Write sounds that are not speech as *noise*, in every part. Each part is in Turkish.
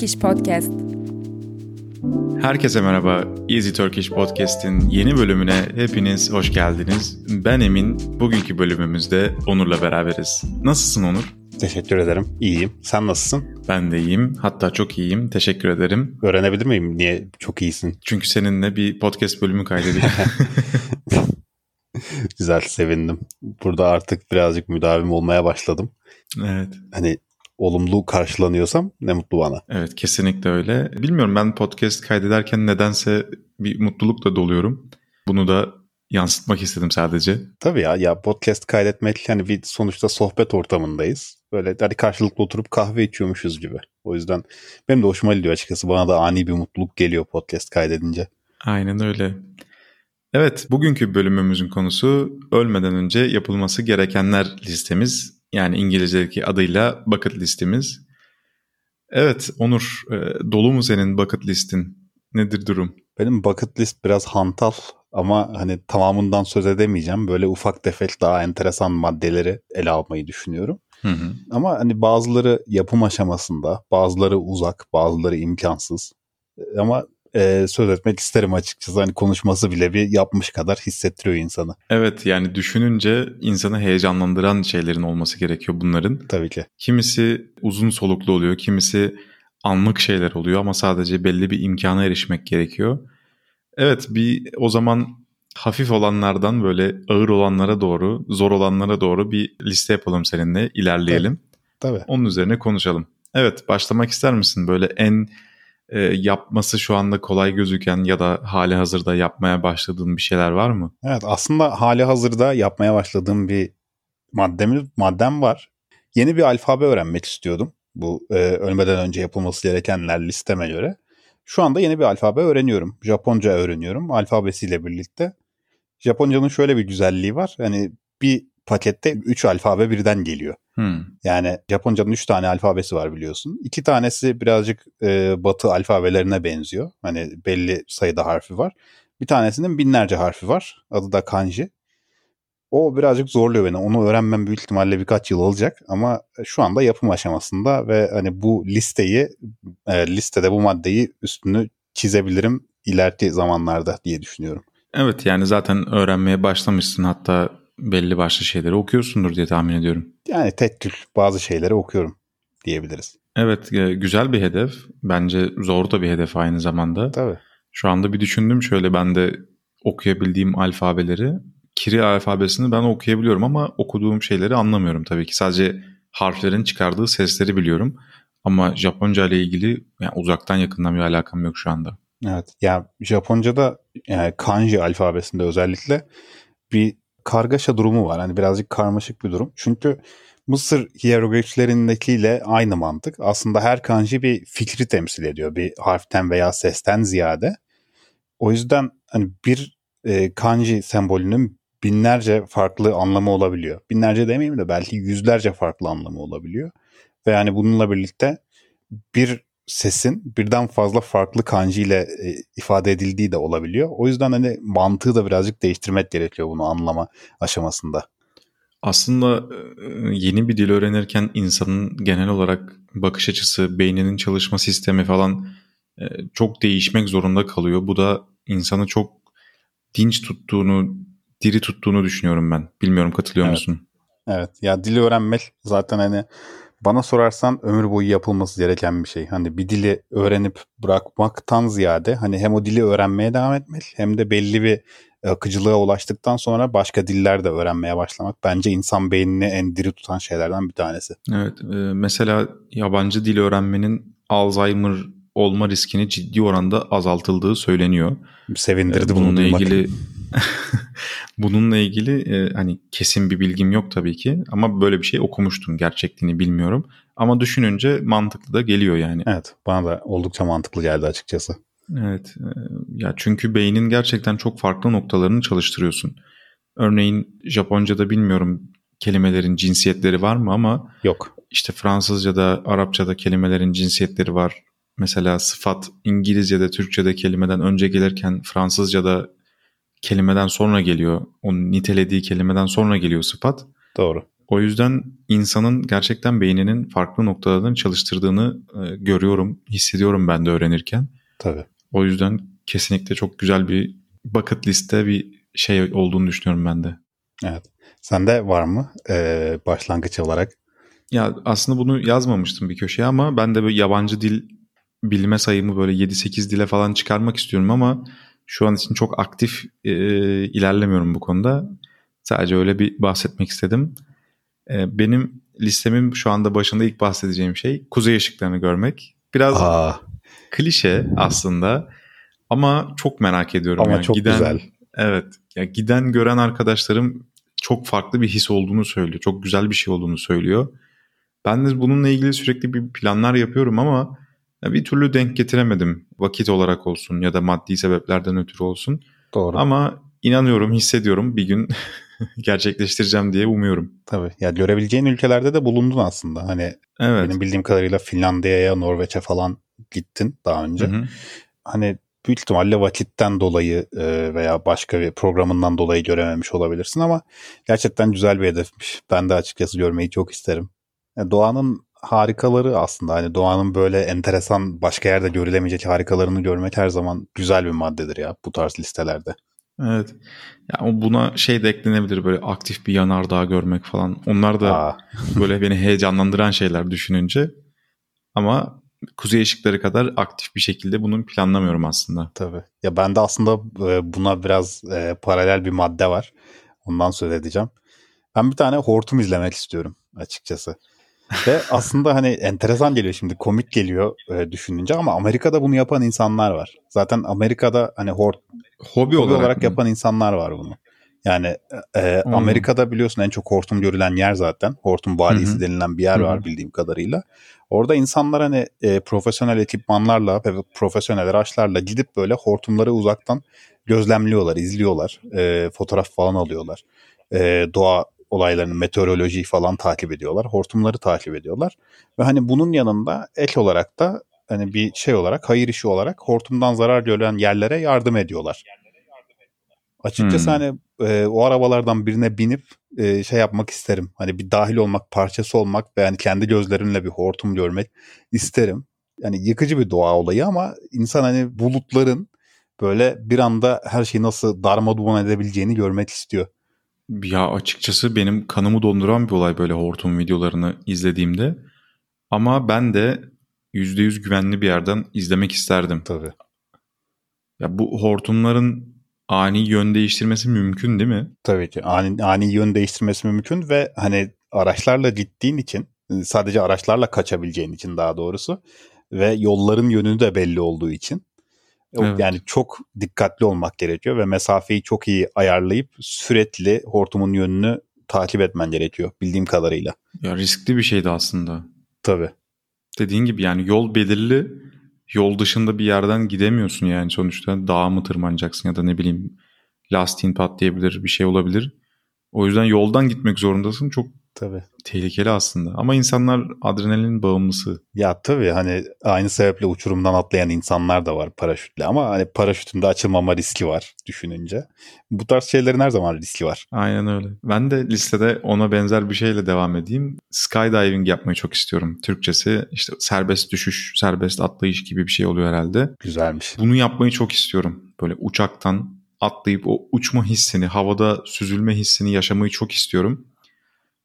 Turkish Podcast. Herkese merhaba. Easy Turkish Podcast'in yeni bölümüne hepiniz hoş geldiniz. Ben Emin. Bugünkü bölümümüzde Onur'la beraberiz. Nasılsın Onur? Teşekkür ederim. İyiyim. Sen nasılsın? Ben de iyiyim. Hatta çok iyiyim. Teşekkür ederim. Öğrenebilir miyim niye çok iyisin? Çünkü seninle bir podcast bölümü kaydedik. *laughs* Güzel, sevindim. Burada artık birazcık müdavim olmaya başladım. evet. Hani olumlu karşılanıyorsam ne mutlu bana. Evet kesinlikle öyle. Bilmiyorum ben podcast kaydederken nedense bir mutlulukla doluyorum. Bunu da yansıtmak istedim sadece. Tabii ya ya podcast kaydetmek yani bir sonuçta sohbet ortamındayız. Böyle hani karşılıklı oturup kahve içiyormuşuz gibi. O yüzden benim de hoşuma gidiyor açıkçası. Bana da ani bir mutluluk geliyor podcast kaydedince. Aynen öyle. Evet, bugünkü bölümümüzün konusu ölmeden önce yapılması gerekenler listemiz. Yani İngilizce'deki adıyla bucket listimiz. Evet, Onur, e, dolu mu senin bucket listin? Nedir durum? Benim bucket list biraz hantal ama hani tamamından söz edemeyeceğim. Böyle ufak tefek daha enteresan maddeleri ele almayı düşünüyorum. Hı hı. Ama hani bazıları yapım aşamasında, bazıları uzak, bazıları imkansız. Ama e, söz etmek isterim açıkçası. Hani konuşması bile bir yapmış kadar hissettiriyor insanı. Evet, yani düşününce insanı heyecanlandıran şeylerin olması gerekiyor bunların. Tabii ki. Kimisi uzun soluklu oluyor, kimisi anlık şeyler oluyor ama sadece belli bir imkana erişmek gerekiyor. Evet, bir o zaman hafif olanlardan böyle ağır olanlara doğru, zor olanlara doğru bir liste yapalım seninle, ilerleyelim. Tabii. Onun üzerine konuşalım. Evet, başlamak ister misin? Böyle en e, yapması şu anda kolay gözüken ya da hali hazırda yapmaya başladığın bir şeyler var mı? Evet aslında hali hazırda yapmaya başladığım bir maddem, maddem var. Yeni bir alfabe öğrenmek istiyordum. Bu e, ölmeden önce yapılması gerekenler listeme göre. Şu anda yeni bir alfabe öğreniyorum. Japonca öğreniyorum alfabesiyle birlikte. Japonca'nın şöyle bir güzelliği var. Hani bir pakette 3 alfabe birden geliyor. Hmm. Yani Japonca'nın 3 tane alfabesi var biliyorsun. 2 tanesi birazcık e, batı alfabelerine benziyor. Hani belli sayıda harfi var. Bir tanesinin binlerce harfi var. Adı da kanji. O birazcık zorluyor beni. Onu öğrenmem büyük ihtimalle birkaç yıl alacak. Ama şu anda yapım aşamasında ve hani bu listeyi, e, listede bu maddeyi üstünü çizebilirim ileriki zamanlarda diye düşünüyorum. Evet yani zaten öğrenmeye başlamışsın hatta belli başlı şeyleri okuyorsundur diye tahmin ediyorum. Yani tek tük bazı şeyleri okuyorum diyebiliriz. Evet e, güzel bir hedef. Bence zor da bir hedef aynı zamanda. Tabii. Şu anda bir düşündüm şöyle ben de okuyabildiğim alfabeleri. Kiri alfabesini ben okuyabiliyorum ama okuduğum şeyleri anlamıyorum tabii ki. Sadece harflerin çıkardığı sesleri biliyorum. Ama Japonca ile ilgili yani uzaktan yakından bir alakam yok şu anda. Evet. Ya Japonca'da yani kanji alfabesinde özellikle bir kargaşa durumu var. Hani birazcık karmaşık bir durum. Çünkü Mısır hierogliflerindekiyle aynı mantık. Aslında her kanji bir fikri temsil ediyor. Bir harften veya sesten ziyade. O yüzden hani bir e, kanji sembolünün binlerce farklı anlamı olabiliyor. Binlerce demeyeyim de belki yüzlerce farklı anlamı olabiliyor. Ve yani bununla birlikte bir sesin birden fazla farklı kanji ile e, ifade edildiği de olabiliyor. O yüzden hani mantığı da birazcık değiştirmek gerekiyor bunu anlama aşamasında. Aslında e, yeni bir dil öğrenirken insanın genel olarak bakış açısı, beyninin çalışma sistemi falan e, çok değişmek zorunda kalıyor. Bu da insanı çok dinç tuttuğunu, diri tuttuğunu düşünüyorum ben. Bilmiyorum katılıyor Evet. musun? Evet ya dili öğrenmek zaten hani bana sorarsan ömür boyu yapılması gereken bir şey. Hani bir dili öğrenip bırakmaktan ziyade hani hem o dili öğrenmeye devam etmek hem de belli bir akıcılığa ulaştıktan sonra başka diller de öğrenmeye başlamak bence insan beynini en diri tutan şeylerden bir tanesi. Evet, e, mesela yabancı dil öğrenmenin Alzheimer olma riskini ciddi oranda azaltıldığı söyleniyor. Sevindirdi bunu bununla duymak. ilgili *laughs* bununla ilgili e, hani kesin bir bilgim yok tabii ki ama böyle bir şey okumuştum gerçekliğini bilmiyorum ama düşününce mantıklı da geliyor yani. Evet bana da oldukça mantıklı geldi açıkçası. Evet e, ya çünkü beynin gerçekten çok farklı noktalarını çalıştırıyorsun. Örneğin Japonca'da bilmiyorum kelimelerin cinsiyetleri var mı ama Yok. işte Fransızca'da, Arapça'da kelimelerin cinsiyetleri var. Mesela sıfat İngilizce'de, Türkçe'de kelimeden önce gelirken Fransızca'da kelimeden sonra geliyor. Onun nitelediği kelimeden sonra geliyor sıfat. Doğru. O yüzden insanın gerçekten beyninin farklı noktalardan çalıştırdığını e, görüyorum, hissediyorum ben de öğrenirken. Tabii. O yüzden kesinlikle çok güzel bir bucket liste bir şey olduğunu düşünüyorum ben de. Evet. Sende var mı ee, başlangıç olarak? Ya aslında bunu yazmamıştım bir köşeye ama ben de böyle yabancı dil bilme sayımı böyle 7-8 dile falan çıkarmak istiyorum ama şu an için çok aktif e, ilerlemiyorum bu konuda. Sadece öyle bir bahsetmek istedim. E, benim listemin şu anda başında ilk bahsedeceğim şey kuzey ışıklarını görmek. Biraz Aa. klişe aslında ama çok merak ediyorum. Ama yani. çok giden, güzel. Evet. Ya giden gören arkadaşlarım çok farklı bir his olduğunu söylüyor. Çok güzel bir şey olduğunu söylüyor. Ben de bununla ilgili sürekli bir planlar yapıyorum ama bir türlü denk getiremedim. Vakit olarak olsun ya da maddi sebeplerden ötürü olsun. Doğru. Ama inanıyorum, hissediyorum bir gün *laughs* gerçekleştireceğim diye umuyorum. Tabii. Ya görebileceğin ülkelerde de bulundun aslında. Hani evet. benim bildiğim kadarıyla Finlandiya'ya, Norveç'e falan gittin daha önce. Hı hı. Hani büyük ihtimalle vakitten dolayı e, veya başka bir programından dolayı görememiş olabilirsin ama gerçekten güzel bir hedefmiş. Ben de açıkçası görmeyi çok isterim. Yani doğanın harikaları aslında hani doğanın böyle enteresan başka yerde görülemeyecek harikalarını görmek her zaman güzel bir maddedir ya bu tarz listelerde. Evet. Ya buna şey de eklenebilir böyle aktif bir yanardağ görmek falan. Onlar da *laughs* böyle beni heyecanlandıran şeyler düşününce. Ama kuzey ışıkları kadar aktif bir şekilde bunu planlamıyorum aslında. Tabii. Ya ben de aslında e, buna biraz e, paralel bir madde var. Ondan söz edeceğim. Ben bir tane hortum izlemek istiyorum açıkçası. Ve aslında hani enteresan geliyor şimdi komik geliyor e, düşününce ama Amerika'da bunu yapan insanlar var. Zaten Amerika'da hani hort hobi, hobi olarak, olarak yapan insanlar var bunu. Yani e, hmm. Amerika'da biliyorsun en çok hortum görülen yer zaten. Hortum valisi hı denilen bir yer Hı-hı. var bildiğim kadarıyla. Orada insanlar hani e, profesyonel ekipmanlarla profesyonel araçlarla gidip böyle hortumları uzaktan gözlemliyorlar, izliyorlar. E, fotoğraf falan alıyorlar. E, doğa olaylarını, meteorolojiyi falan takip ediyorlar. Hortumları takip ediyorlar. Ve hani bunun yanında ek olarak da hani bir şey olarak, hayır işi olarak hortumdan zarar gören yerlere yardım ediyorlar. Açıkçası hmm. hani e, o arabalardan birine binip e, şey yapmak isterim. Hani bir dahil olmak, parçası olmak ve yani kendi gözlerimle bir hortum görmek isterim. Yani yıkıcı bir doğa olayı ama insan hani bulutların böyle bir anda her şeyi nasıl darma duman edebileceğini görmek istiyor. Ya açıkçası benim kanımı donduran bir olay böyle hortum videolarını izlediğimde. Ama ben de %100 güvenli bir yerden izlemek isterdim. Tabii. Ya bu hortumların ani yön değiştirmesi mümkün değil mi? Tabii ki. Ani, ani yön değiştirmesi mümkün ve hani araçlarla gittiğin için sadece araçlarla kaçabileceğin için daha doğrusu ve yolların yönü de belli olduğu için Evet. Yani çok dikkatli olmak gerekiyor ve mesafeyi çok iyi ayarlayıp sürekli hortumun yönünü takip etmen gerekiyor bildiğim kadarıyla. Ya riskli bir şeydi aslında. Tabii. Dediğin gibi yani yol belirli yol dışında bir yerden gidemiyorsun yani sonuçta dağa mı tırmanacaksın ya da ne bileyim lastiğin patlayabilir bir şey olabilir. O yüzden yoldan gitmek zorundasın. Çok Tabii. Tehlikeli aslında ama insanlar adrenalin bağımlısı. Ya tabii hani aynı sebeple uçurumdan atlayan insanlar da var paraşütle ama hani paraşütün de açılmama riski var düşününce. Bu tarz şeylerin her zaman riski var. Aynen öyle. Ben de listede ona benzer bir şeyle devam edeyim. Skydiving yapmayı çok istiyorum. Türkçesi işte serbest düşüş, serbest atlayış gibi bir şey oluyor herhalde. Güzelmiş. Bunu yapmayı çok istiyorum. Böyle uçaktan atlayıp o uçma hissini, havada süzülme hissini yaşamayı çok istiyorum.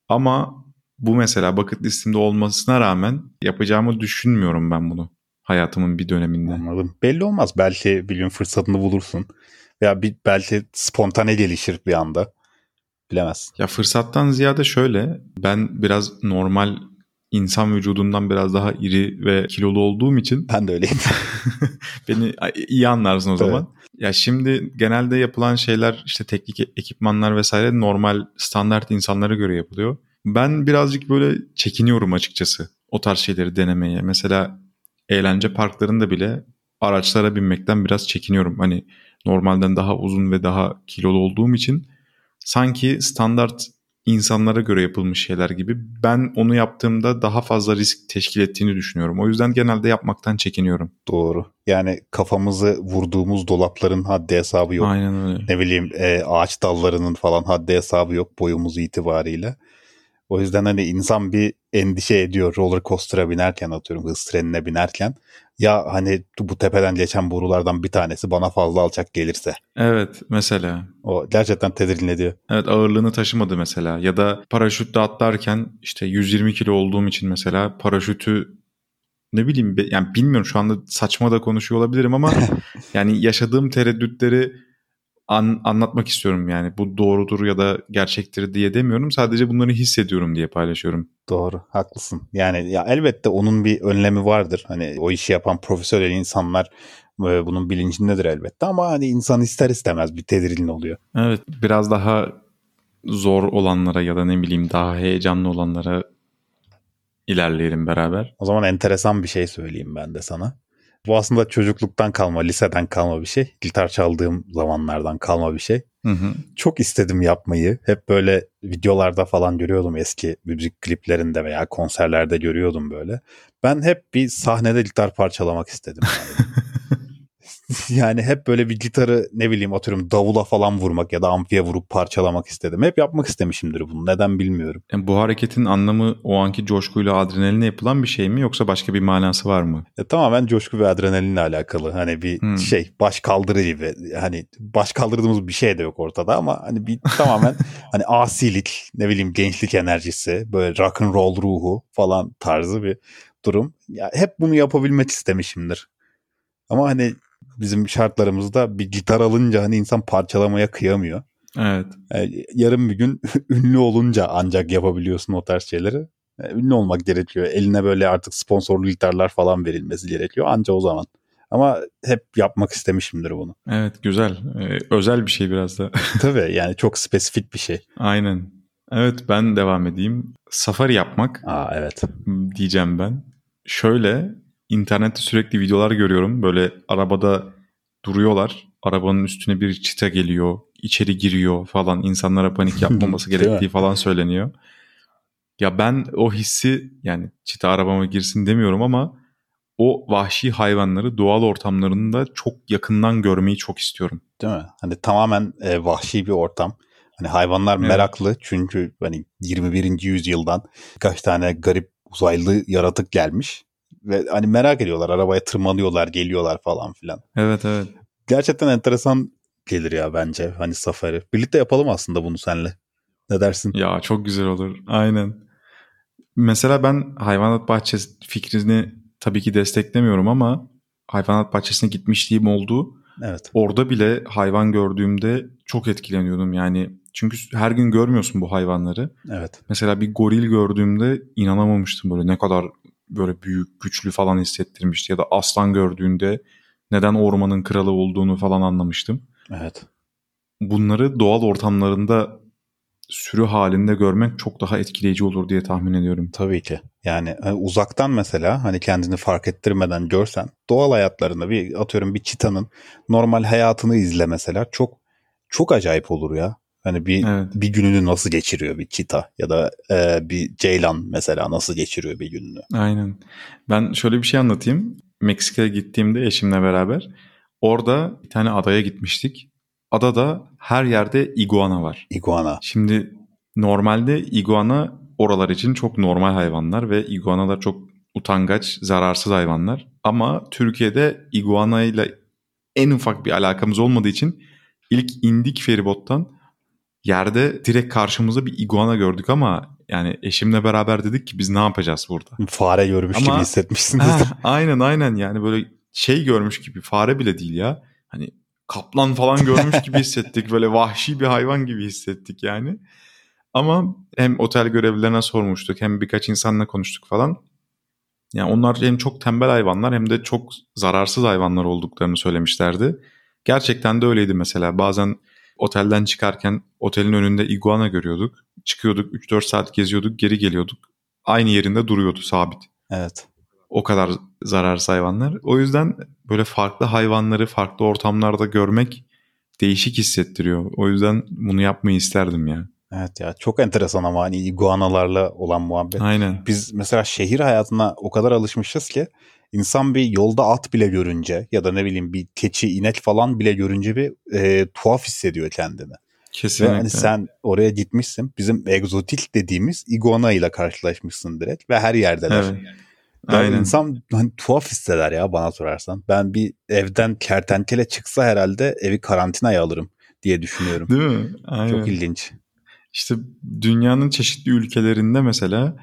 Ama bu mesela bucket listemde olmasına rağmen yapacağımı düşünmüyorum ben bunu hayatımın bir döneminde. Anladım. Belli olmaz. Belki bir gün fırsatını bulursun. Veya bir, belki spontane gelişir bir anda. Bilemez. Ya fırsattan ziyade şöyle. Ben biraz normal insan vücudundan biraz daha iri ve kilolu olduğum için. Ben de öyleyim. *laughs* beni iyi anlarsın o zaman. Evet. Ya şimdi genelde yapılan şeyler işte teknik ekipmanlar vesaire normal standart insanlara göre yapılıyor. Ben birazcık böyle çekiniyorum açıkçası o tarz şeyleri denemeye. Mesela eğlence parklarında bile araçlara binmekten biraz çekiniyorum. Hani normalden daha uzun ve daha kilolu olduğum için sanki standart insanlara göre yapılmış şeyler gibi. Ben onu yaptığımda daha fazla risk teşkil ettiğini düşünüyorum. O yüzden genelde yapmaktan çekiniyorum. Doğru. Yani kafamızı vurduğumuz dolapların haddi hesabı yok. Aynen öyle. Ne bileyim e, ağaç dallarının falan haddi hesabı yok boyumuz itibariyle. O yüzden hani insan bir endişe ediyor roller coaster'a binerken atıyorum hız trenine binerken. Ya hani bu tepeden geçen borulardan bir tanesi bana fazla alçak gelirse. Evet mesela. O gerçekten tedirgin ediyor. Evet ağırlığını taşımadı mesela. Ya da paraşütle atlarken işte 120 kilo olduğum için mesela paraşütü ne bileyim yani bilmiyorum şu anda saçma da konuşuyor olabilirim ama *laughs* yani yaşadığım tereddütleri an, anlatmak istiyorum yani bu doğrudur ya da gerçektir diye demiyorum sadece bunları hissediyorum diye paylaşıyorum. Doğru haklısın yani ya elbette onun bir önlemi vardır hani o işi yapan profesyonel insanlar e, bunun bilincindedir elbette ama hani insan ister istemez bir tedirgin oluyor. Evet biraz daha zor olanlara ya da ne bileyim daha heyecanlı olanlara ilerleyelim beraber. O zaman enteresan bir şey söyleyeyim ben de sana. Bu aslında çocukluktan kalma, liseden kalma bir şey. Gitar çaldığım zamanlardan kalma bir şey. Hı hı. Çok istedim yapmayı. Hep böyle videolarda falan görüyordum eski müzik kliplerinde veya konserlerde görüyordum böyle. Ben hep bir sahnede gitar parçalamak istedim. Yani. *laughs* *laughs* yani hep böyle bir gitarı ne bileyim atıyorum davula falan vurmak ya da amfiye vurup parçalamak istedim. Hep yapmak istemişimdir bunu. Neden bilmiyorum. Yani bu hareketin anlamı o anki coşkuyla adrenalinle yapılan bir şey mi yoksa başka bir manası var mı? E, tamamen coşku ve adrenalinle alakalı. Hani bir hmm. şey baş kaldırı gibi. Hani baş kaldırdığımız bir şey de yok ortada ama hani bir tamamen *laughs* hani asilik, ne bileyim gençlik enerjisi, böyle rock and roll ruhu falan tarzı bir durum. Ya hep bunu yapabilmek istemişimdir. Ama hani bizim şartlarımızda bir gitar alınca hani insan parçalamaya kıyamıyor. Evet. Yani yarın bir gün *laughs* ünlü olunca ancak yapabiliyorsun o tarz şeyleri. Yani ünlü olmak gerekiyor. Eline böyle artık sponsorlu gitarlar falan verilmesi gerekiyor. Anca o zaman. Ama hep yapmak istemişimdir bunu. Evet güzel. Ee, özel bir şey biraz da. *laughs* Tabii yani çok spesifik bir şey. Aynen. Evet ben devam edeyim. Safari yapmak. Aa evet. Diyeceğim ben. Şöyle internette sürekli videolar görüyorum. Böyle arabada duruyorlar. Arabanın üstüne bir çita geliyor, içeri giriyor falan. İnsanlara panik yapmaması *laughs* gerektiği falan söyleniyor. Ya ben o hissi yani çita arabama girsin demiyorum ama o vahşi hayvanları doğal ortamlarında çok yakından görmeyi çok istiyorum. Değil mi? Hani tamamen e, vahşi bir ortam. Hani hayvanlar evet. meraklı çünkü hani 21. yüzyıldan birkaç tane garip uzaylı yaratık gelmiş. Ve hani merak ediyorlar. Arabaya tırmanıyorlar, geliyorlar falan filan. Evet evet. Gerçekten enteresan gelir ya bence hani safari. Birlikte yapalım aslında bunu senle. Ne dersin? Ya çok güzel olur. Aynen. Mesela ben hayvanat bahçesi fikrini tabii ki desteklemiyorum ama hayvanat bahçesine gitmişliğim oldu. Evet. Orada bile hayvan gördüğümde çok etkileniyordum. Yani çünkü her gün görmüyorsun bu hayvanları. Evet. Mesela bir goril gördüğümde inanamamıştım böyle ne kadar böyle büyük, güçlü falan hissettirmişti. Ya da aslan gördüğünde neden ormanın kralı olduğunu falan anlamıştım. Evet. Bunları doğal ortamlarında sürü halinde görmek çok daha etkileyici olur diye tahmin ediyorum. Tabii ki. Yani e, uzaktan mesela hani kendini fark ettirmeden görsen doğal hayatlarında bir atıyorum bir çitanın normal hayatını izle mesela çok çok acayip olur ya. Hani bir evet. bir gününü nasıl geçiriyor bir çita ya da e, bir ceylan mesela nasıl geçiriyor bir gününü. Aynen. Ben şöyle bir şey anlatayım. Meksika'ya gittiğimde eşimle beraber orada bir tane adaya gitmiştik. Adada her yerde iguana var. Iguana. Şimdi normalde iguana oralar için çok normal hayvanlar ve iguanalar çok utangaç, zararsız hayvanlar. Ama Türkiye'de iguana ile en ufak bir alakamız olmadığı için ilk indik feribottan yerde direkt karşımızda bir iguana gördük ama yani eşimle beraber dedik ki biz ne yapacağız burada? Fare görmüş ama, gibi hissetmişsiniz. *laughs* aynen aynen yani böyle şey görmüş gibi fare bile değil ya. Hani kaplan falan görmüş gibi hissettik. Böyle vahşi bir hayvan gibi hissettik yani. Ama hem otel görevlilerine sormuştuk hem birkaç insanla konuştuk falan. Yani onlar hem çok tembel hayvanlar hem de çok zararsız hayvanlar olduklarını söylemişlerdi. Gerçekten de öyleydi mesela. Bazen Otelden çıkarken otelin önünde iguana görüyorduk. Çıkıyorduk 3-4 saat geziyorduk geri geliyorduk. Aynı yerinde duruyordu sabit. Evet. O kadar zararsız hayvanlar. O yüzden böyle farklı hayvanları farklı ortamlarda görmek değişik hissettiriyor. O yüzden bunu yapmayı isterdim ya. Evet ya çok enteresan ama hani iguanalarla olan muhabbet. Aynen. Biz mesela şehir hayatına o kadar alışmışız ki İnsan bir yolda at bile görünce ya da ne bileyim bir keçi, inek falan bile görünce bir e, tuhaf hissediyor kendini. Kesinlikle. Ve hani sen oraya gitmişsin. Bizim egzotik dediğimiz iguana ile karşılaşmışsın direkt ve her yerdeler. Evet. Ya Aynen. insan hani tuhaf hisseder ya bana sorarsan. Ben bir evden kertenkele çıksa herhalde evi karantinaya alırım diye düşünüyorum. Değil mi? Aynen. Çok ilginç. İşte dünyanın çeşitli ülkelerinde mesela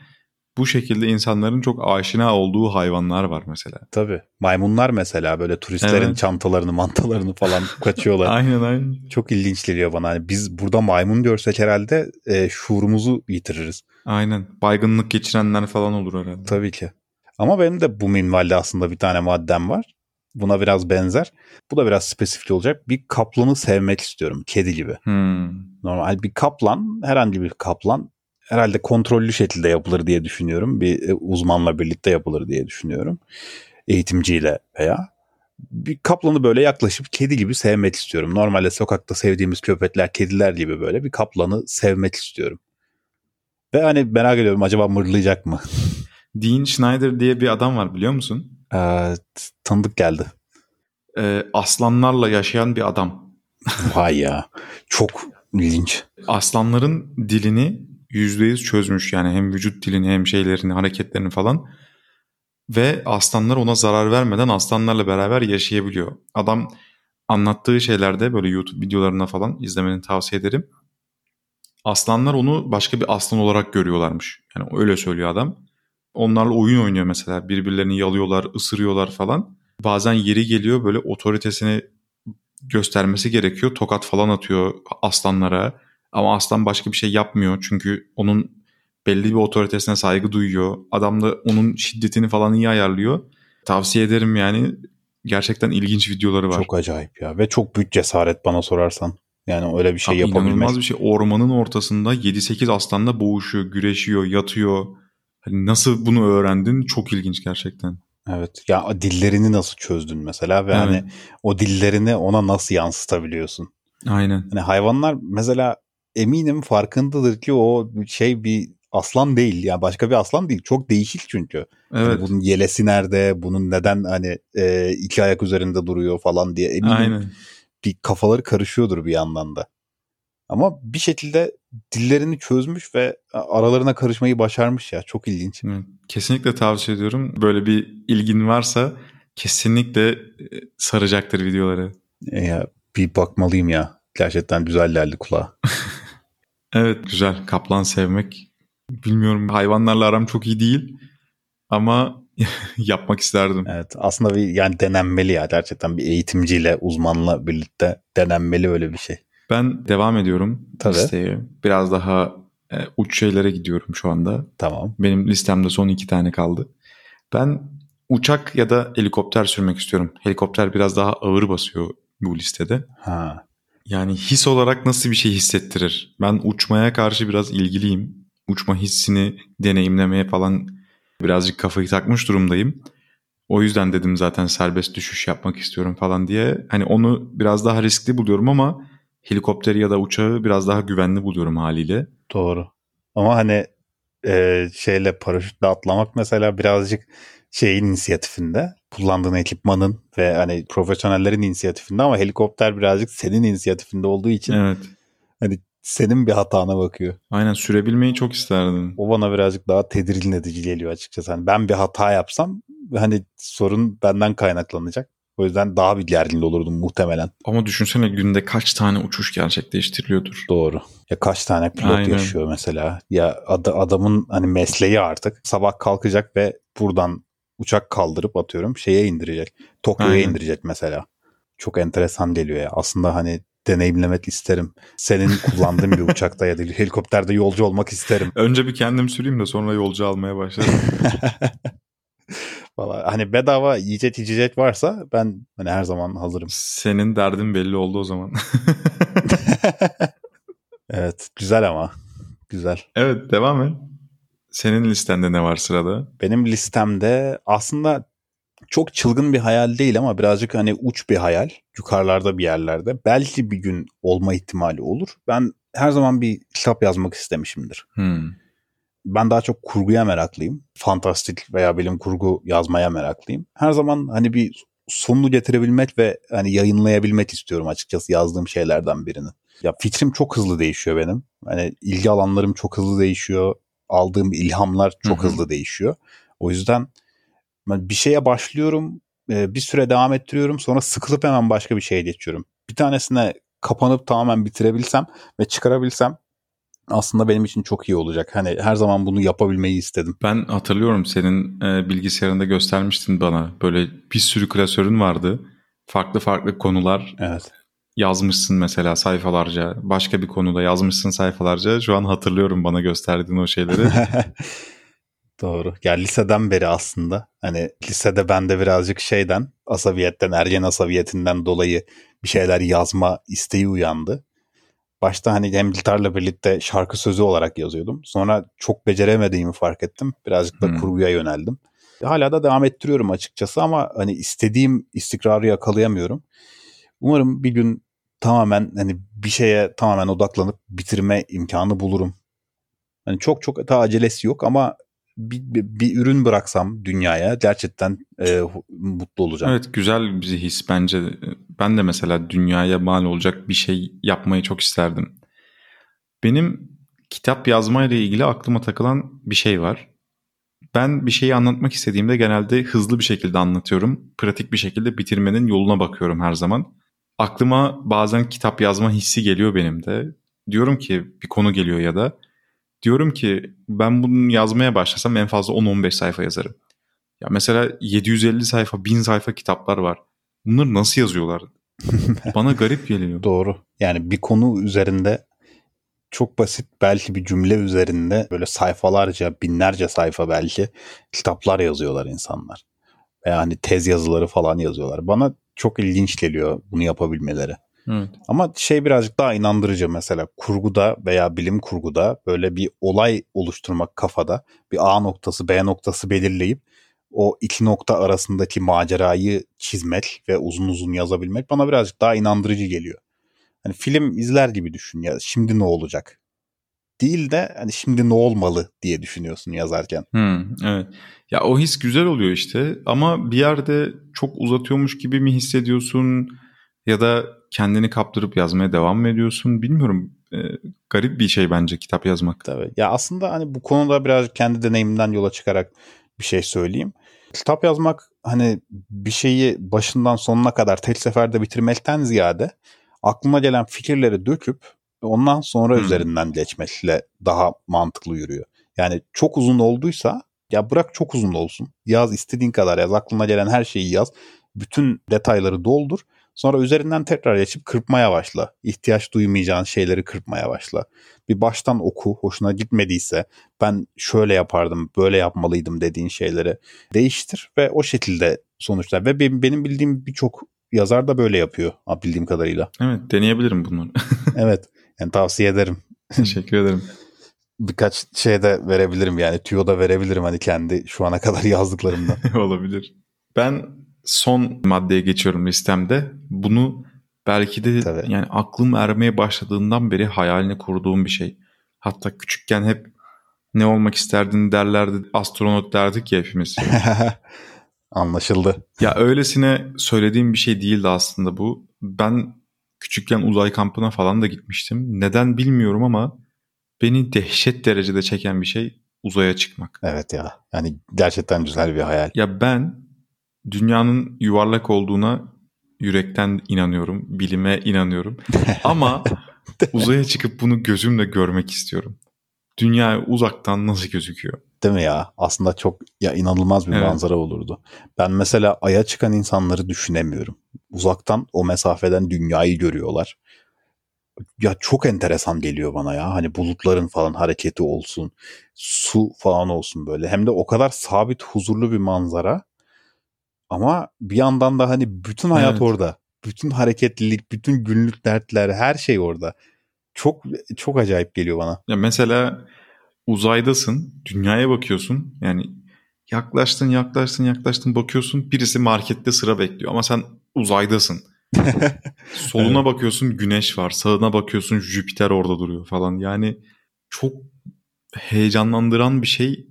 bu şekilde insanların çok aşina olduğu hayvanlar var mesela. Tabii. Maymunlar mesela böyle turistlerin Evet. çantalarını, mantalarını falan *laughs* kaçıyorlar. Aynen aynen. Çok ilginç geliyor bana. Hani biz burada maymun görsek herhalde e, şuurumuzu yitiririz. Aynen. Baygınlık geçirenler falan olur herhalde. Tabii ki. Ama benim de bu minvalde aslında bir tane maddem var. Buna biraz benzer. Bu da biraz spesifik olacak. Bir kaplanı sevmek istiyorum. Kedi gibi. Hmm. Normal bir kaplan, herhangi bir kaplan herhalde kontrollü şekilde yapılır diye düşünüyorum. Bir e, uzmanla birlikte yapılır diye düşünüyorum. Eğitimciyle veya. Bir kaplanı böyle yaklaşıp kedi gibi sevmek istiyorum. Normalde sokakta sevdiğimiz köpekler, kediler gibi böyle bir kaplanı sevmek istiyorum. Ve hani merak ediyorum acaba mırlayacak mı? *laughs* Dean Schneider diye bir adam var biliyor musun? Ee, tanıdık geldi. Ee, aslanlarla yaşayan bir adam. Vay ya. Çok ilginç. Aslanların dilini %100 çözmüş yani hem vücut dilini hem şeylerini hareketlerini falan. Ve aslanlar ona zarar vermeden aslanlarla beraber yaşayabiliyor. Adam anlattığı şeylerde böyle YouTube videolarına falan izlemeni tavsiye ederim. Aslanlar onu başka bir aslan olarak görüyorlarmış. Yani öyle söylüyor adam. Onlarla oyun oynuyor mesela. Birbirlerini yalıyorlar, ısırıyorlar falan. Bazen yeri geliyor böyle otoritesini göstermesi gerekiyor. Tokat falan atıyor aslanlara. Ama aslan başka bir şey yapmıyor. Çünkü onun belli bir otoritesine saygı duyuyor. Adam da onun şiddetini falan iyi ayarlıyor. Tavsiye ederim yani. Gerçekten ilginç videoları var. Çok acayip ya. Ve çok büyük cesaret bana sorarsan. Yani öyle bir şey Abi yapabilmek. İnanılmaz bir şey. Ormanın ortasında 7-8 aslanla boğuşuyor, güreşiyor, yatıyor. Hani nasıl bunu öğrendin? Çok ilginç gerçekten. Evet. Ya dillerini nasıl çözdün mesela ve Evet. hani o dillerini ona nasıl yansıtabiliyorsun? Aynen. Hani hayvanlar mesela eminim farkındadır ki o şey bir aslan değil. Yani başka bir aslan değil. Çok değişik çünkü. Hani Evet. bunun yelesi nerede? Bunun neden hani e, iki ayak üzerinde duruyor falan diye eminim Aynen. bir kafaları karışıyordur bir yandan da. Ama bir şekilde dillerini çözmüş ve aralarına karışmayı başarmış ya. Çok ilginç. Kesinlikle tavsiye ediyorum. Böyle bir ilgin varsa kesinlikle e, saracaktır videoları. E ya, bir bakmalıyım ya. Gerçekten güzel geldi kulağa. *laughs* Evet güzel. Kaplan sevmek. Bilmiyorum hayvanlarla aram çok iyi değil. Ama *laughs* yapmak isterdim. Evet aslında bir yani denenmeli ya. Gerçekten bir eğitimciyle uzmanla birlikte denenmeli öyle bir şey. Ben devam ediyorum Tabii. listeye. Biraz daha e, uç şeylere gidiyorum şu anda. Tamam. Benim listemde son iki tane kaldı. Ben uçak ya da helikopter sürmek istiyorum. Helikopter biraz daha ağır basıyor bu listede. Ha. Yani his olarak nasıl bir şey hissettirir? Ben uçmaya karşı biraz ilgiliyim. Uçma hissini deneyimlemeye falan birazcık kafayı takmış durumdayım. O yüzden dedim zaten serbest düşüş yapmak istiyorum falan diye. Hani onu biraz daha riskli buluyorum ama helikopteri ya da uçağı biraz daha güvenli buluyorum haliyle. Doğru. Ama hani e, şeyle paraşütle atlamak mesela birazcık şeyin inisiyatifinde kullandığın ekipmanın ve hani profesyonellerin inisiyatifinde ama helikopter birazcık senin inisiyatifinde olduğu için Evet. hani senin bir hatana bakıyor. Aynen sürebilmeyi çok isterdim. O bana birazcık daha tedirgin edici geliyor açıkçası. Hani ben bir hata yapsam hani sorun benden kaynaklanacak. O yüzden daha bir gergin olurdum muhtemelen. Ama düşünsene günde kaç tane uçuş gerçekleştiriliyordur. Doğru. Ya kaç tane pilot Aynen. yaşıyor mesela. Ya ad- adamın hani mesleği artık sabah kalkacak ve buradan uçak kaldırıp atıyorum şeye indirecek. Tokyo'ya Aynen. indirecek mesela. Çok enteresan geliyor ya. Aslında hani deneyimlemek isterim. Senin kullandığın bir *laughs* uçakta ya da helikopterde yolcu olmak isterim. Önce bir kendim süreyim de sonra yolcu almaya başlarım. *laughs* Valla hani bedava yiyecek içecek varsa ben hani her zaman hazırım. Senin derdin belli oldu o zaman. *laughs* Evet güzel ama. Güzel. evet devam et. Senin listende ne var sırada? Benim listemde aslında çok çılgın bir hayal değil ama birazcık hani uç bir hayal. Yukarılarda bir yerlerde. Belki bir gün olma ihtimali olur. Ben her zaman bir kitap yazmak istemişimdir. Hmm. Ben daha çok kurguya meraklıyım. Fantastik veya bilim kurgu yazmaya meraklıyım. Her zaman hani bir sonunu getirebilmek ve hani yayınlayabilmek istiyorum açıkçası yazdığım şeylerden birini. Ya fikrim çok hızlı değişiyor benim. Hani ilgi alanlarım çok hızlı değişiyor. Aldığım ilhamlar çok Hı hı. hızlı değişiyor. O yüzden bir şeye başlıyorum, e, bir süre devam ettiriyorum, sonra sıkılıp hemen başka bir şeye geçiyorum. Bir tanesine kapanıp tamamen bitirebilsem ve çıkarabilsem aslında benim için çok iyi olacak. Hani her zaman bunu yapabilmeyi istedim. Ben hatırlıyorum senin e, bilgisayarında göstermiştin bana. Böyle bir sürü klasörün vardı. Farklı farklı konular Evet. Yazmışsın mesela sayfalarca. Başka bir konuda yazmışsın sayfalarca. Şu an hatırlıyorum bana gösterdiğin o şeyleri. *laughs* Doğru. Ya liseden beri aslında hani lisede bende birazcık şeyden asabiyetten ergen asabiyetinden dolayı bir şeyler yazma isteği uyandı. Başta hani hem gitarla birlikte şarkı sözü olarak yazıyordum. Sonra çok beceremediğimi fark ettim. Birazcık da Hmm. kurguya yöneldim. Hala da devam ettiriyorum açıkçası ama hani istediğim istikrarı yakalayamıyorum. Umarım bir gün tamamen hani bir şeye tamamen odaklanıp bitirme imkanı bulurum. Hani çok çok da acelesi yok ama bir, bir, bir ürün bıraksam dünyaya gerçekten e, mutlu olacağım. evet güzel bir his bence. Ben de mesela dünyaya mal olacak bir şey yapmayı çok isterdim. Benim kitap yazmayla ilgili aklıma takılan bir şey var. Ben bir şeyi anlatmak istediğimde genelde hızlı bir şekilde anlatıyorum. Pratik bir şekilde bitirmenin yoluna bakıyorum her zaman. Aklıma bazen kitap yazma hissi geliyor benim de. Diyorum ki bir konu geliyor ya da diyorum ki ben bunu yazmaya başlasam en fazla 10-15 sayfa yazarım. Ya mesela 750 sayfa, 1000 sayfa kitaplar var. Bunları nasıl yazıyorlar? *laughs* Bana garip geliyor. Doğru. Yani bir konu üzerinde çok basit belki bir cümle üzerinde böyle sayfalarca, binlerce sayfa belki kitaplar yazıyorlar insanlar. Veya hani tez yazıları falan yazıyorlar. Bana çok ilginç geliyor bunu yapabilmeleri. Evet. Ama şey birazcık daha inandırıcı mesela kurguda veya bilim kurguda böyle bir olay oluşturmak kafada bir A noktası B noktası belirleyip o iki nokta arasındaki macerayı çizmek ve uzun uzun yazabilmek bana birazcık daha inandırıcı geliyor. Hani film izler gibi düşün ya şimdi ne olacak? Değil de hani şimdi ne olmalı diye düşünüyorsun yazarken. Hmm, evet. Ya o his güzel oluyor işte ama bir yerde çok uzatıyormuş gibi mi hissediyorsun ya da kendini kaptırıp yazmaya devam mı ediyorsun bilmiyorum. Ee, garip bir şey bence kitap yazmak. Tabii. Ya aslında hani bu konuda birazcık kendi deneyimimden yola çıkarak bir şey söyleyeyim. Kitap yazmak hani bir şeyi başından sonuna kadar tek seferde bitirmekten ziyade aklına gelen fikirleri döküp ondan sonra Hmm. üzerinden geçmekle daha mantıklı yürüyor. Yani çok uzun olduysa ya bırak çok uzun olsun. Yaz istediğin kadar yaz. Aklına gelen her şeyi yaz. Bütün detayları doldur. Sonra üzerinden tekrar geçip kırpmaya başla. İhtiyaç duymayacağın şeyleri kırpmaya başla. Bir baştan oku. Hoşuna gitmediyse ben şöyle yapardım, böyle yapmalıydım dediğin şeyleri değiştir ve o şekilde sonuçlar. Ve benim, benim bildiğim birçok yazar da böyle yapıyor bildiğim kadarıyla. Evet deneyebilirim bunları. Evet. Yani tavsiye ederim. Teşekkür ederim. *laughs* Birkaç şey de verebilirim yani tüyo da verebilirim hani kendi şu ana kadar *laughs* yazdıklarımdan. *laughs* Olabilir. Ben son maddeye geçiyorum listemde. Bunu belki de Tabii. yani aklım ermeye başladığından beri hayalini kurduğum bir şey. Hatta küçükken hep ne olmak isterdin derlerdi. Astronot derdik ya hepimiz. Anlaşıldı. ya öylesine söylediğim bir şey değildi aslında bu. Ben küçükken uzay kampına falan da gitmiştim. Neden bilmiyorum ama beni dehşet derecede çeken bir şey uzaya çıkmak. Evet ya. Yani gerçekten güzel bir hayal. Ya ben dünyanın yuvarlak olduğuna yürekten inanıyorum, bilime inanıyorum. *laughs* Ama uzaya çıkıp bunu gözümle görmek istiyorum. Dünya uzaktan nasıl gözüküyor? Değil mi ya? Aslında çok ya inanılmaz bir Evet. manzara olurdu. Ben mesela aya çıkan insanları düşünemiyorum. Uzaktan o mesafeden dünyayı görüyorlar. Ya çok enteresan geliyor bana ya. Hani bulutların falan hareketi olsun, su falan olsun böyle. Hem de o kadar sabit, huzurlu bir manzara. Ama bir yandan da hani bütün hayat Evet. orada. Bütün hareketlilik, bütün günlük dertler, her şey orada. Çok çok acayip geliyor bana. Ya mesela uzaydasın, dünyaya bakıyorsun. Yani yaklaştın, yaklaştın, yaklaştın bakıyorsun. Birisi markette sıra bekliyor ama sen uzaydasın. *laughs* Soluna bakıyorsun güneş var, sağına bakıyorsun Jüpiter orada duruyor falan. Yani çok heyecanlandıran bir şey.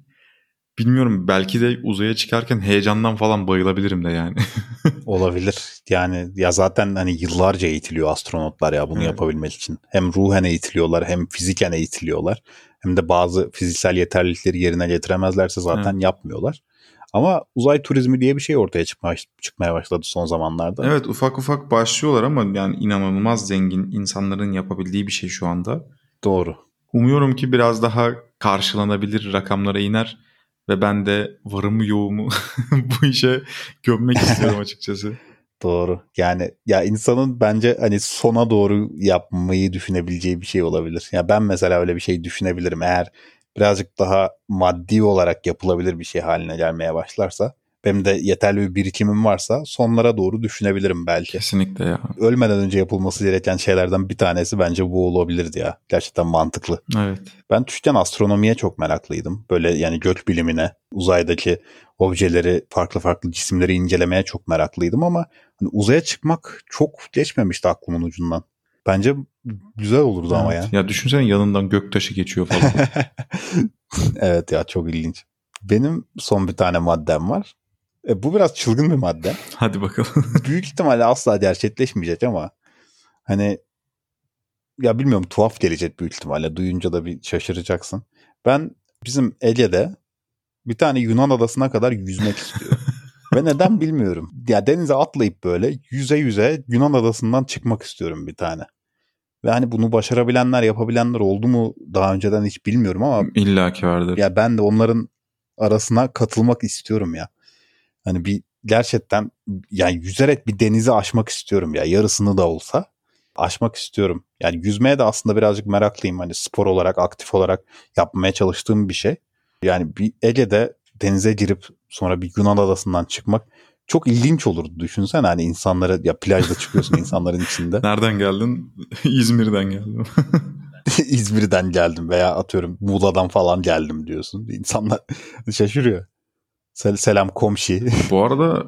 Bilmiyorum belki de uzaya çıkarken heyecandan falan bayılabilirim de yani. *laughs* Olabilir. Yani ya zaten hani yıllarca eğitiliyor astronotlar ya bunu Evet. yapabilmek için. Hem ruhen eğitiliyorlar hem fiziken eğitiliyorlar. Hem de bazı fiziksel yeterlilikleri yerine getiremezlerse zaten yapmıyorlar. Ama uzay turizmi diye bir şey ortaya çıkma, çıkmaya başladı son zamanlarda. Evet ufak ufak başlıyorlar ama yani inanılmaz zengin insanların yapabildiği bir şey şu anda. Doğru. Umuyorum ki biraz daha karşılanabilir rakamlara iner ve ben de varımı yoğumu *laughs* bu işe gömmek istiyorum *laughs* açıkçası. Doğru. Yani ya insanın bence hani sona doğru yapmayı düşünebileceği bir şey olabilir. Ya ben mesela öyle bir şey düşünebilirim eğer birazcık daha maddi olarak yapılabilir bir şey haline gelmeye başlarsa. Benim de yeterli bir birikimim varsa sonlara doğru düşünebilirim belki. Kesinlikle ya. Ölmeden önce yapılması gereken şeylerden bir tanesi bence bu olabilirdi ya. Gerçekten mantıklı. Evet. Ben küçükken astronomiye çok meraklıydım. Böyle yani gök bilimine, uzaydaki objeleri, farklı farklı cisimleri incelemeye çok meraklıydım ama hani uzaya çıkmak çok geçmemişti aklımın ucundan. Bence güzel olurdu ama ya. Evet. Ya düşünsene yanından göktaşı geçiyor falan. *laughs* evet ya çok ilginç. Benim son bir tane maddem var. E, bu biraz çılgın bir madde. *laughs* Hadi bakalım. *laughs* Büyük ihtimalle asla gerçekleşmeyecek ama hani ya bilmiyorum tuhaf gelecek büyük ihtimalle. Duyunca da bir şaşıracaksın. Ben bizim Ege'de bir tane Yunan adasına kadar yüzmek istiyorum. *laughs* Ve neden bilmiyorum. Ya denize atlayıp böyle yüze yüze Yunan adasından çıkmak istiyorum bir tane. Ve hani bunu başarabilenler, yapabilenler oldu mu daha önceden hiç bilmiyorum ama İlla ki vardır. ya ben de onların arasına katılmak istiyorum ya. Hani bir gerçekten yani yüzerek bir denizi aşmak istiyorum ya. Yarısını da olsa aşmak istiyorum. Yani yüzmeye de aslında birazcık meraklıyım. Hani spor olarak, aktif olarak yapmaya çalıştığım bir şey. Yani bir Ege'de denize girip sonra bir Yunan adasından çıkmak çok ilginç olurdu. Düşünsene hani insanlara ya plajda çıkıyorsun insanların içinde. *laughs* Nereden geldin? *laughs* İzmir'den geldim. *laughs* İzmir'den geldim veya atıyorum Muğla'dan falan geldim diyorsun. İnsanlar şaşırıyor. Sel- Selam komşi. *laughs* Bu arada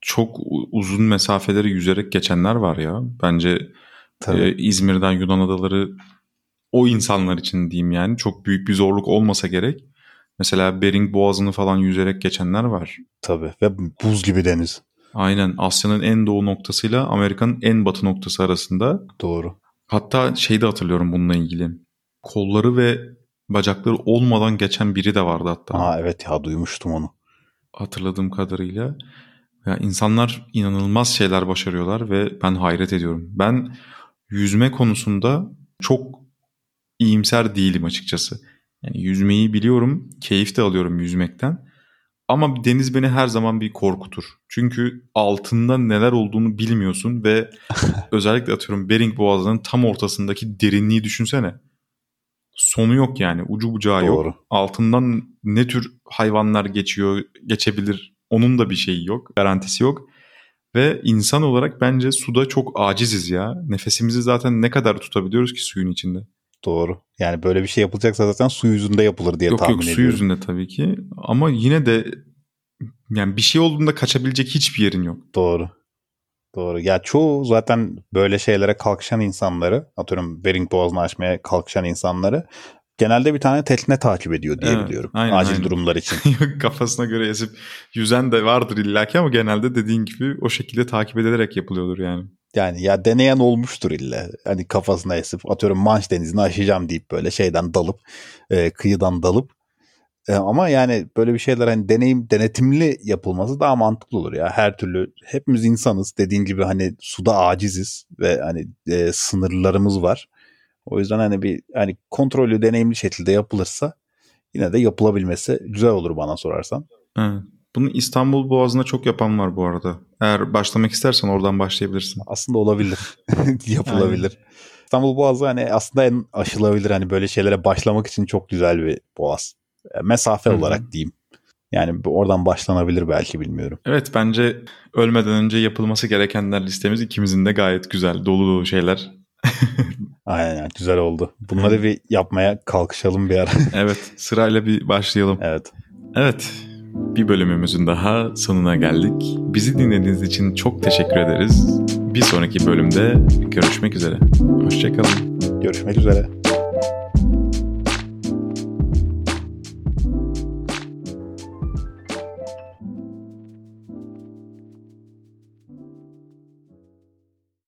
çok uzun mesafeleri yüzerek geçenler var ya. Bence Tabii. e, İzmir'den Yunan adaları o insanlar için diyeyim yani çok büyük bir zorluk olmasa gerek. Mesela Bering Boğazı'nı falan yüzerek geçenler var. Tabii ve buz gibi deniz. Aynen Asya'nın en doğu noktasıyla Amerika'nın en batı noktası arasında. Doğru. Hatta şey de hatırlıyorum bununla ilgili. Kolları ve bacakları olmadan geçen biri de vardı hatta. Aa evet ya duymuştum onu. Hatırladığım kadarıyla. Ya insanlar inanılmaz şeyler başarıyorlar ve ben hayret ediyorum. Ben yüzme konusunda çok iyimser değilim açıkçası. Yani yüzmeyi biliyorum, keyif de alıyorum yüzmekten. Ama deniz beni her zaman bir korkutur. Çünkü altında neler olduğunu bilmiyorsun ve *laughs* özellikle atıyorum Bering Boğazı'nın tam ortasındaki derinliği düşünsene. Sonu yok yani, ucu bucağı yok Doğru. altından ne tür hayvanlar geçiyor, geçebilir onun da bir şeyi yok, garantisi yok. Ve insan olarak bence suda çok aciziz ya. Nefesimizi zaten ne kadar tutabiliyoruz ki suyun içinde? Doğru. Yani böyle bir şey yapılacaksa zaten su yüzünde yapılır diye yok tahmin yok su ediyorum. yüzünde tabii ki. Ama yine de yani bir şey olduğunda kaçabilecek hiçbir yerin yok. Doğru. Doğru. Ya çoğu zaten böyle şeylere kalkışan insanları, atıyorum Bering Boğazı'nı aşmaya kalkışan insanları genelde bir tane tekne takip ediyor diye Evet, biliyorum. aynen, Acil aynen. durumlar için. *laughs* Kafasına göre esip yüzen de vardır illaki ama genelde dediğin gibi o şekilde takip edilerek yapılıyordur yani. Yani ya deneyen olmuştur illa. Hani kafasına esip atıyorum Manş Denizi'ni aşacağım deyip böyle şeyden dalıp e, kıyıdan dalıp E, ama yani böyle bir şeyler hani deneyim denetimli yapılması daha mantıklı olur ya. Her türlü hepimiz insanız. Dediğin gibi hani suda aciziz ve hani e, sınırlarımız var. O yüzden hani bir hani kontrollü deneyimli şekilde yapılırsa yine de yapılabilmesi güzel olur bana sorarsan. Evet. Bunu İstanbul Boğazı'nda çok yapan var bu arada. Eğer başlamak istersen oradan başlayabilirsin. Aslında olabilir. *laughs* Yapılabilir. İstanbul Boğazı hani aslında en aşılabilir hani böyle şeylere başlamak için çok güzel bir boğaz. E, Mesafe Hı hı. olarak diyeyim. Yani oradan başlanabilir belki bilmiyorum. Evet bence ölmeden önce yapılması gerekenler listemiz ikimizin de gayet güzel. Dolu dolu şeyler. *laughs* Aynen güzel oldu. Bunları bir yapmaya kalkışalım bir ara. *laughs* Evet sırayla bir başlayalım. evet. Evet bir bölümümüzün daha sonuna geldik. Bizi dinlediğiniz için çok teşekkür ederiz. Bir sonraki bölümde görüşmek üzere. Hoşçakalın. Görüşmek üzere.